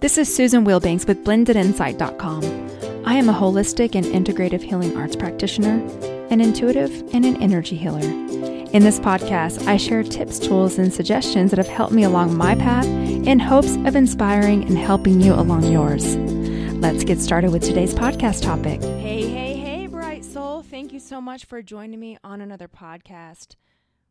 This is Susan Wilbanks with blendedinsight.com. I am a holistic and integrative healing arts practitioner, an intuitive, and an energy healer. In this podcast, I share tips, tools, and suggestions that have helped me along my path in hopes of inspiring and helping you along yours. Let's get started with today's podcast topic. Hey, hey, hey, bright soul. Thank you so much for joining me on another podcast.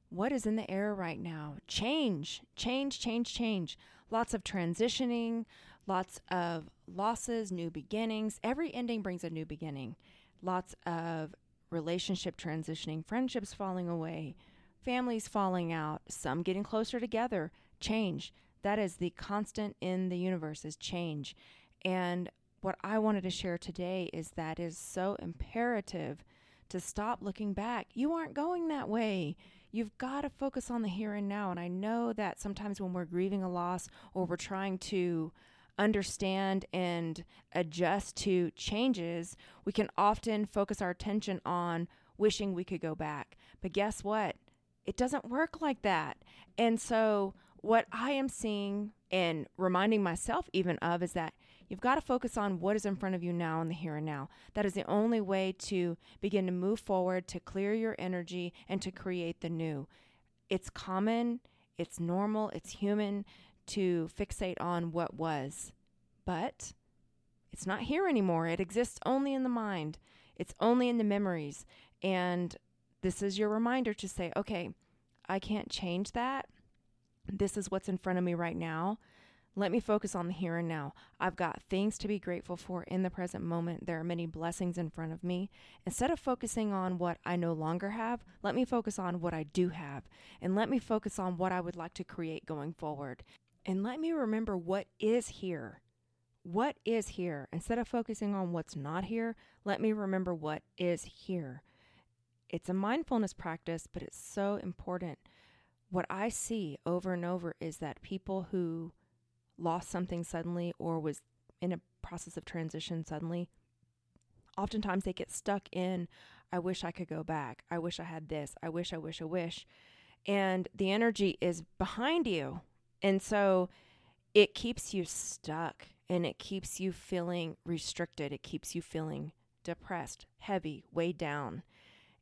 What is in the air right now? Change, change, change, change lots of transitioning, lots of losses, new beginnings. Every ending brings a new beginning. Lots of relationship transitioning, friendships falling away, families falling out, some getting closer together, change. That is the constant in the universe is change. And what I wanted to share today is that is so imperative to stop looking back. You aren't going that way. You've got to focus on the here and now. And I know that sometimes when we're grieving a loss or we're trying to understand and adjust to changes, we can often focus our attention on wishing we could go back. But guess what? It doesn't work like that. And so, what I am seeing and reminding myself even of is that You've got to focus on what is in front of you now in the here and now. That is the only way to begin to move forward, to clear your energy, and to create the new. It's common, it's normal, it's human to fixate on what was, but it's not here anymore. It exists only in the mind, it's only in the memories. And this is your reminder to say, okay, I can't change that. This is what's in front of me right now. Let me focus on the here and now. I've got things to be grateful for in the present moment. There are many blessings in front of me. Instead of focusing on what I no longer have, let me focus on what I do have. And let me focus on what I would like to create going forward. And let me remember what is here. What is here? Instead of focusing on what's not here, let me remember what is here. It's a mindfulness practice, but it's so important. What I see over and over is that people who lost something suddenly or was in a process of transition suddenly, oftentimes they get stuck in, I wish I could go back. I wish I had this. I wish, I wish, I wish. And the energy is behind you. And so it keeps you stuck and it keeps you feeling restricted. It keeps you feeling depressed, heavy, weighed down.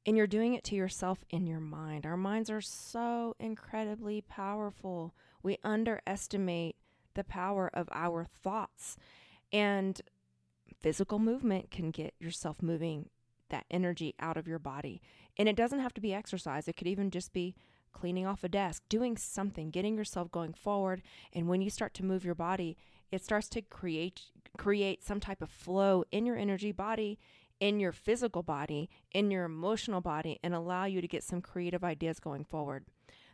And you're doing it to yourself in your mind. Our minds are so incredibly powerful. We underestimate the power of our thoughts. And physical movement can get yourself moving that energy out of your body. And it doesn't have to be exercise, it could even just be cleaning off a desk, doing something, getting yourself going forward. And when you start to move your body, it starts to create create some type of flow in your energy body, in your physical body, in your emotional body and allow you to get some creative ideas going forward.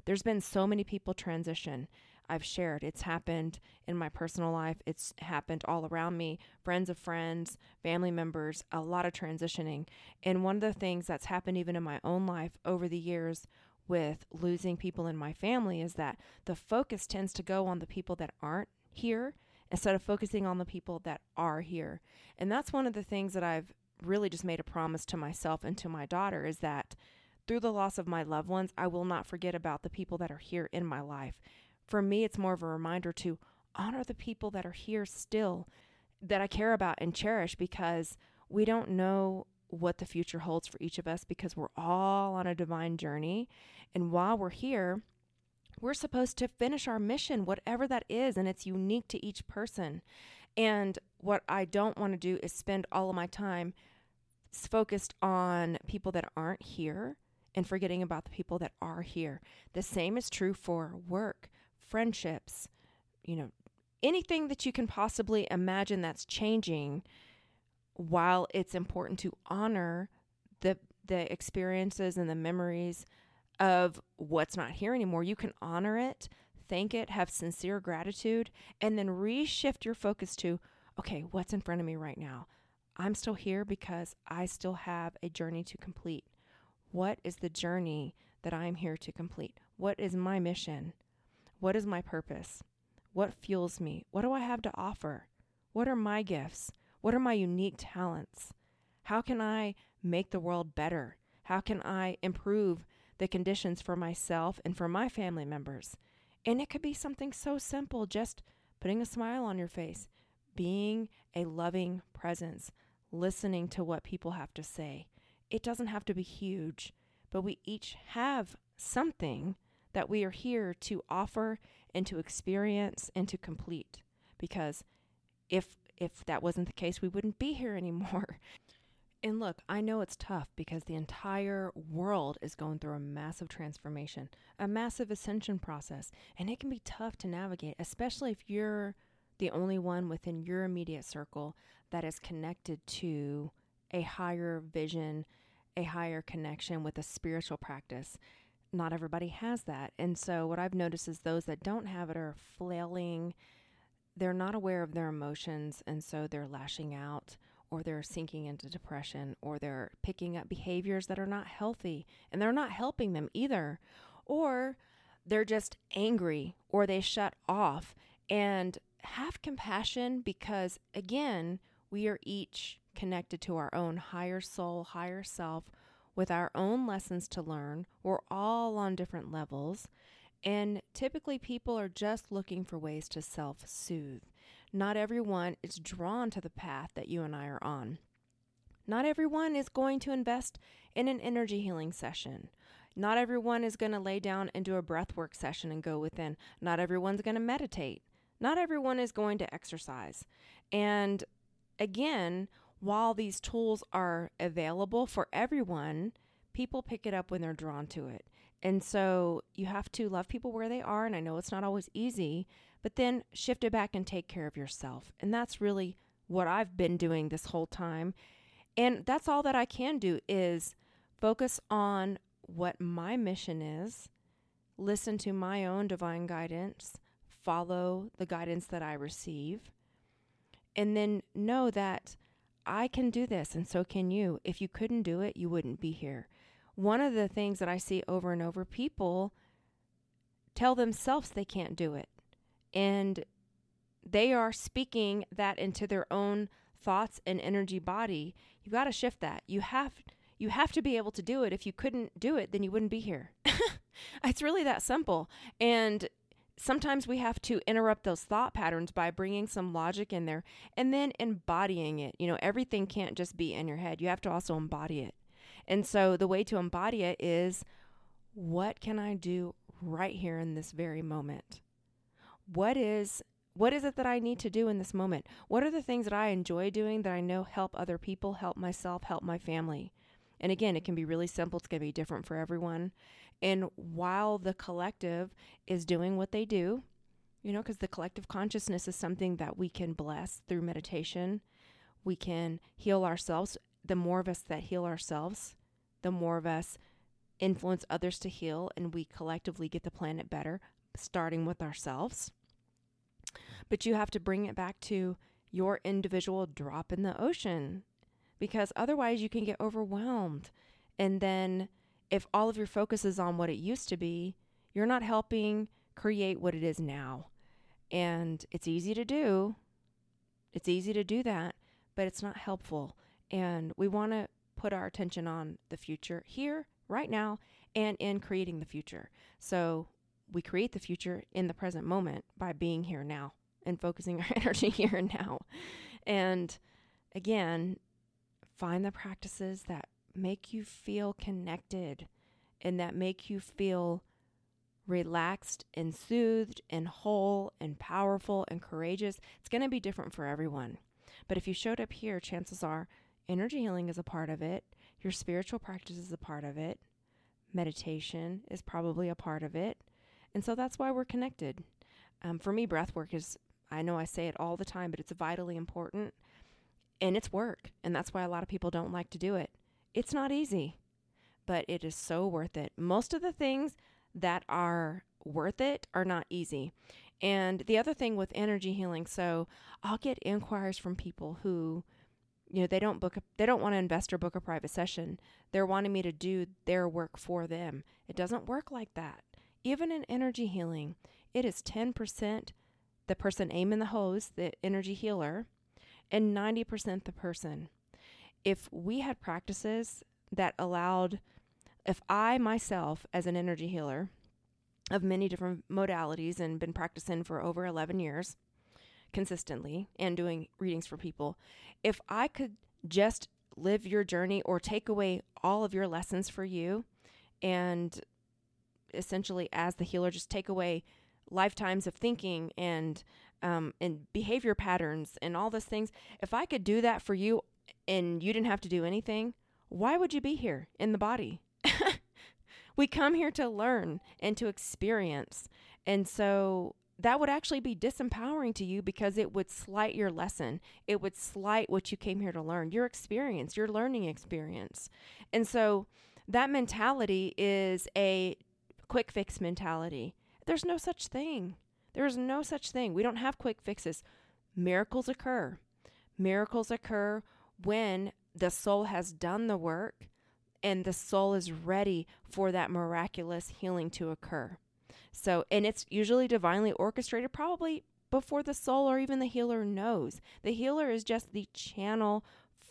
There's been so many people transition. I've shared. It's happened in my personal life, it's happened all around me, friends of friends, family members, a lot of transitioning. And one of the things that's happened even in my own life over the years with losing people in my family is that the focus tends to go on the people that aren't here instead of focusing on the people that are here. And that's one of the things that I've really just made a promise to myself and to my daughter is that through the loss of my loved ones, I will not forget about the people that are here in my life for me, it's more of a reminder to honor the people that are here still that I care about and cherish because we don't know what the future holds for each of us because we're all on a divine journey. And while we're here, we're supposed to finish our mission, whatever that is, and it's unique to each person. And what I don't want to do is spend all of my time focused on people that aren't here and forgetting about the people that are here. The same is true for work friendships, you know, anything that you can possibly imagine that's changing while it's important to honor the the experiences and the memories of what's not here anymore. You can honor it thank it have sincere gratitude and then reshift your focus to okay what's in front of me right now? I'm still here because i still have a journey to complete what is the journey that i'm here to complete what is my mission what is my purpose? What fuels me? What do I have to offer? What are my gifts? What are my unique talents? How can I make the world better? How can I improve the conditions for myself and for my family members? And it could be something so simple, just putting a smile on your face, being a loving presence, listening to what people have to say. It doesn't have to be huge, but we each have something that we are here to offer and to experience and to complete. Because if if that wasn't the case, we wouldn't be here anymore. And look, I know it's tough because the entire world is going through a massive transformation, a massive ascension process, and it can be tough to navigate, especially if you're the only one within your immediate circle that is connected to a higher vision, a higher connection with a spiritual practice. Not everybody has that. And so, what I've noticed is those that don't have it are flailing. They're not aware of their emotions, and so they're lashing out or they're sinking into depression, or they're picking up behaviors that are not healthy and they're not helping them either. Or they're just angry or they shut off. And have compassion because, again, we are each connected to our own higher soul, higher self, with our own lessons to learn. We're all on different levels. And typically, people are just looking for ways to self soothe. Not everyone is drawn to the path that you and I are on. Not everyone is going to invest in an energy healing session. Not everyone is going to lay down and do a breathwork session and go within. Not everyone's going to meditate. Not everyone is going to exercise. And again, while these tools are available for everyone, people pick it up when they're drawn to it. And so you have to love people where they are. And I know it's not always easy, but then shift it back and take care of yourself. And that's really what I've been doing this whole time. And that's all that I can do is focus on what my mission is, listen to my own divine guidance, follow the guidance that I receive, and then know that I can do this and so can you. If you couldn't do it, you wouldn't be here. One of the things that I see over and over people tell themselves they can't do it. And they are speaking that into their own thoughts and energy body. You got to shift that. You have you have to be able to do it. If you couldn't do it, then you wouldn't be here. it's really that simple. And sometimes we have to interrupt those thought patterns by bringing some logic in there and then embodying it. You know, everything can't just be in your head. You have to also embody it. And so the way to embody it is what can I do right here in this very moment? What is what is it that I need to do in this moment? What are the things that I enjoy doing that I know help other people, help myself, help my family? And again, it can be really simple. It's going to be different for everyone. And while the collective is doing what they do, you know, because the collective consciousness is something that we can bless through meditation, we can heal ourselves the more of us that heal ourselves, the more of us influence others to heal, and we collectively get the planet better, starting with ourselves. But you have to bring it back to your individual drop in the ocean because otherwise you can get overwhelmed. And then, if all of your focus is on what it used to be, you're not helping create what it is now. And it's easy to do. It's easy to do that, but it's not helpful. And we want to put our attention on the future here, right now, and in creating the future. So we create the future in the present moment by being here now and focusing our energy here and now. And again, find the practices that make you feel connected and that make you feel relaxed and soothed and whole and powerful and courageous. It's going to be different for everyone. But if you showed up here, chances are energy healing is a part of it, your spiritual practice is a part of it, meditation is probably a part of it. And so that's why we're connected. Um, for me, breath work is, I know I say it all the time, but it's vitally important and it's work. And that's why a lot of people don't like to do it. It's not easy, but it is so worth it. Most of the things that are worth it are not easy. And the other thing with energy healing, so I'll get inquiries from people who you know they don't book they don't want to invest or book a private session they're wanting me to do their work for them it doesn't work like that even in energy healing it is 10% the person aiming the hose the energy healer and 90% the person. If we had practices that allowed if i myself as an energy healer of many different modalities and been practicing for over 11 years consistently and doing readings for people, if I could just live your journey or take away all of your lessons for you and essentially as the healer just take away lifetimes of thinking and um, and behavior patterns and all those things if i could do that for you and you didn't have to do anything why would you be here in the body we come here to learn and to experience and so that would actually be disempowering to you because it would slight your lesson. It would slight what you came here to learn, your experience, your learning experience. And so that mentality is a quick fix mentality. There's no such thing. There is no such thing. We don't have quick fixes. Miracles occur. Miracles occur when the soul has done the work and the soul is ready for that miraculous healing to occur. So, and it's usually divinely orchestrated, probably before the soul or even the healer knows. The healer is just the channel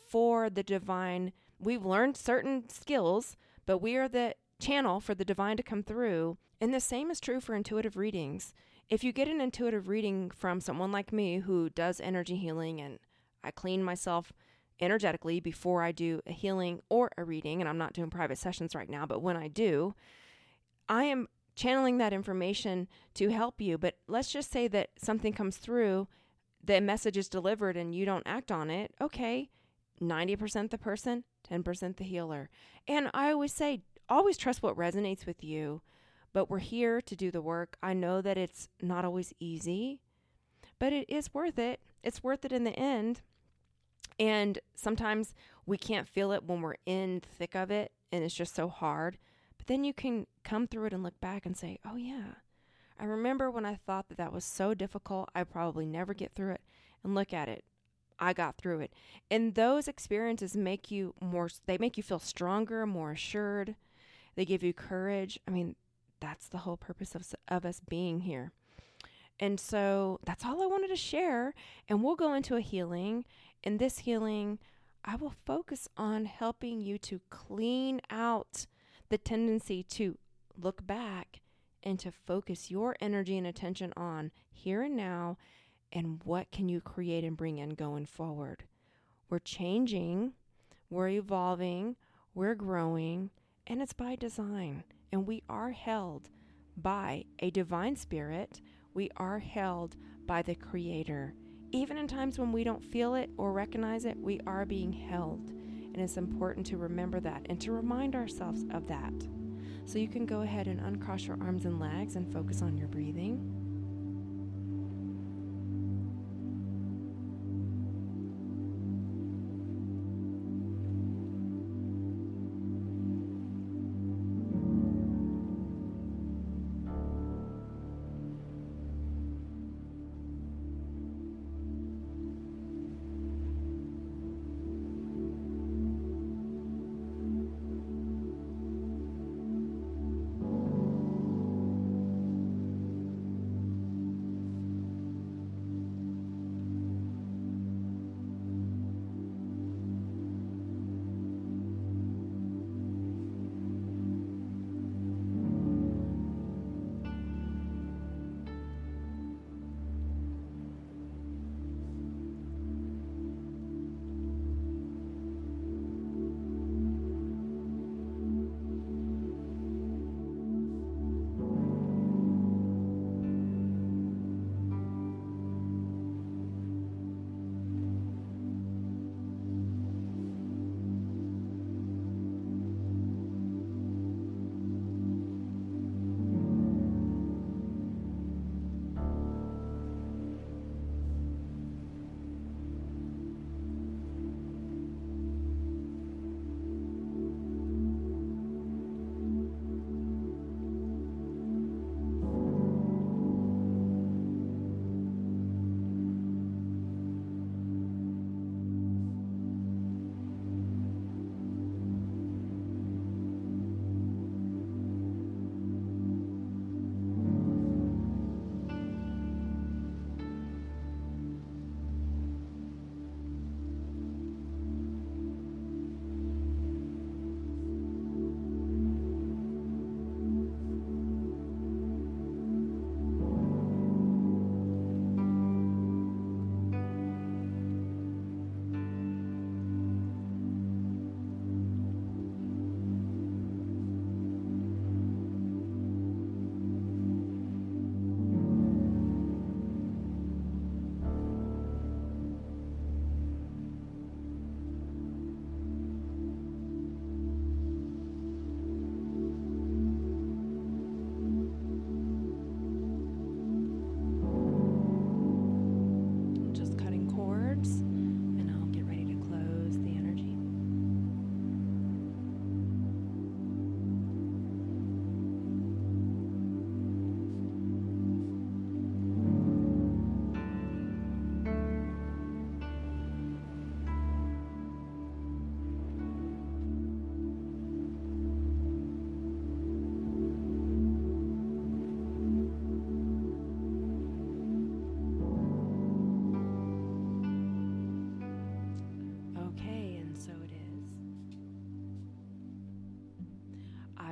for the divine. We've learned certain skills, but we are the channel for the divine to come through. And the same is true for intuitive readings. If you get an intuitive reading from someone like me who does energy healing and I clean myself energetically before I do a healing or a reading, and I'm not doing private sessions right now, but when I do, I am channeling that information to help you. But let's just say that something comes through, the message is delivered, and you don't act on it. Okay, 90% the person, 10% the healer. And I always say, always trust what resonates with you. But we're here to do the work. I know that it's not always easy, but it is worth it. It's worth it in the end. And sometimes we can't feel it when we're in the thick of it and it's just so hard. But then you can come through it and look back and say, oh, yeah, I remember when I thought that that was so difficult, I probably never get through it. And look at it. I got through it. And those experiences make you more, they make you feel stronger, more assured. They give you courage. I mean, that's the whole purpose of, of us being here. And so that's all I wanted to share. And we'll go into a healing. In this healing, I will focus on helping you to clean out the tendency to look back and to focus your energy and attention on here and now and what can you create and bring in going forward. We're changing, we're evolving, we're growing, and it's by design. And we are held by a divine spirit, we are held by the Creator. Even in times when we don't feel it or recognize it, we are being held. And it's important to remember that and to remind ourselves of that. So you can go ahead and uncross your arms and legs and focus on your breathing.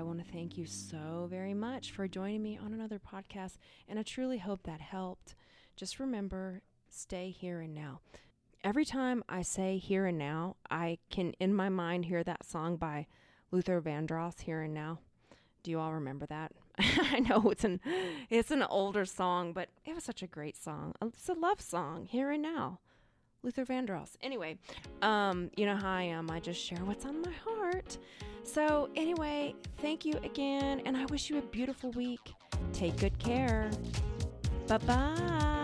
Want to thank you so very much for joining me on another podcast, and I truly hope that helped. Just remember, stay here and now. Every time I say here and now, I can in my mind hear that song by Luther Vandross, Here and Now. Do you all remember that? I know it's an it's an older song, but it was such a great song. It's a love song, Here and Now. Luther Vandross. Anyway, um, you know how I am. I just share what's on my heart. So, anyway, thank you again, and I wish you a beautiful week. Take good care. Bye bye.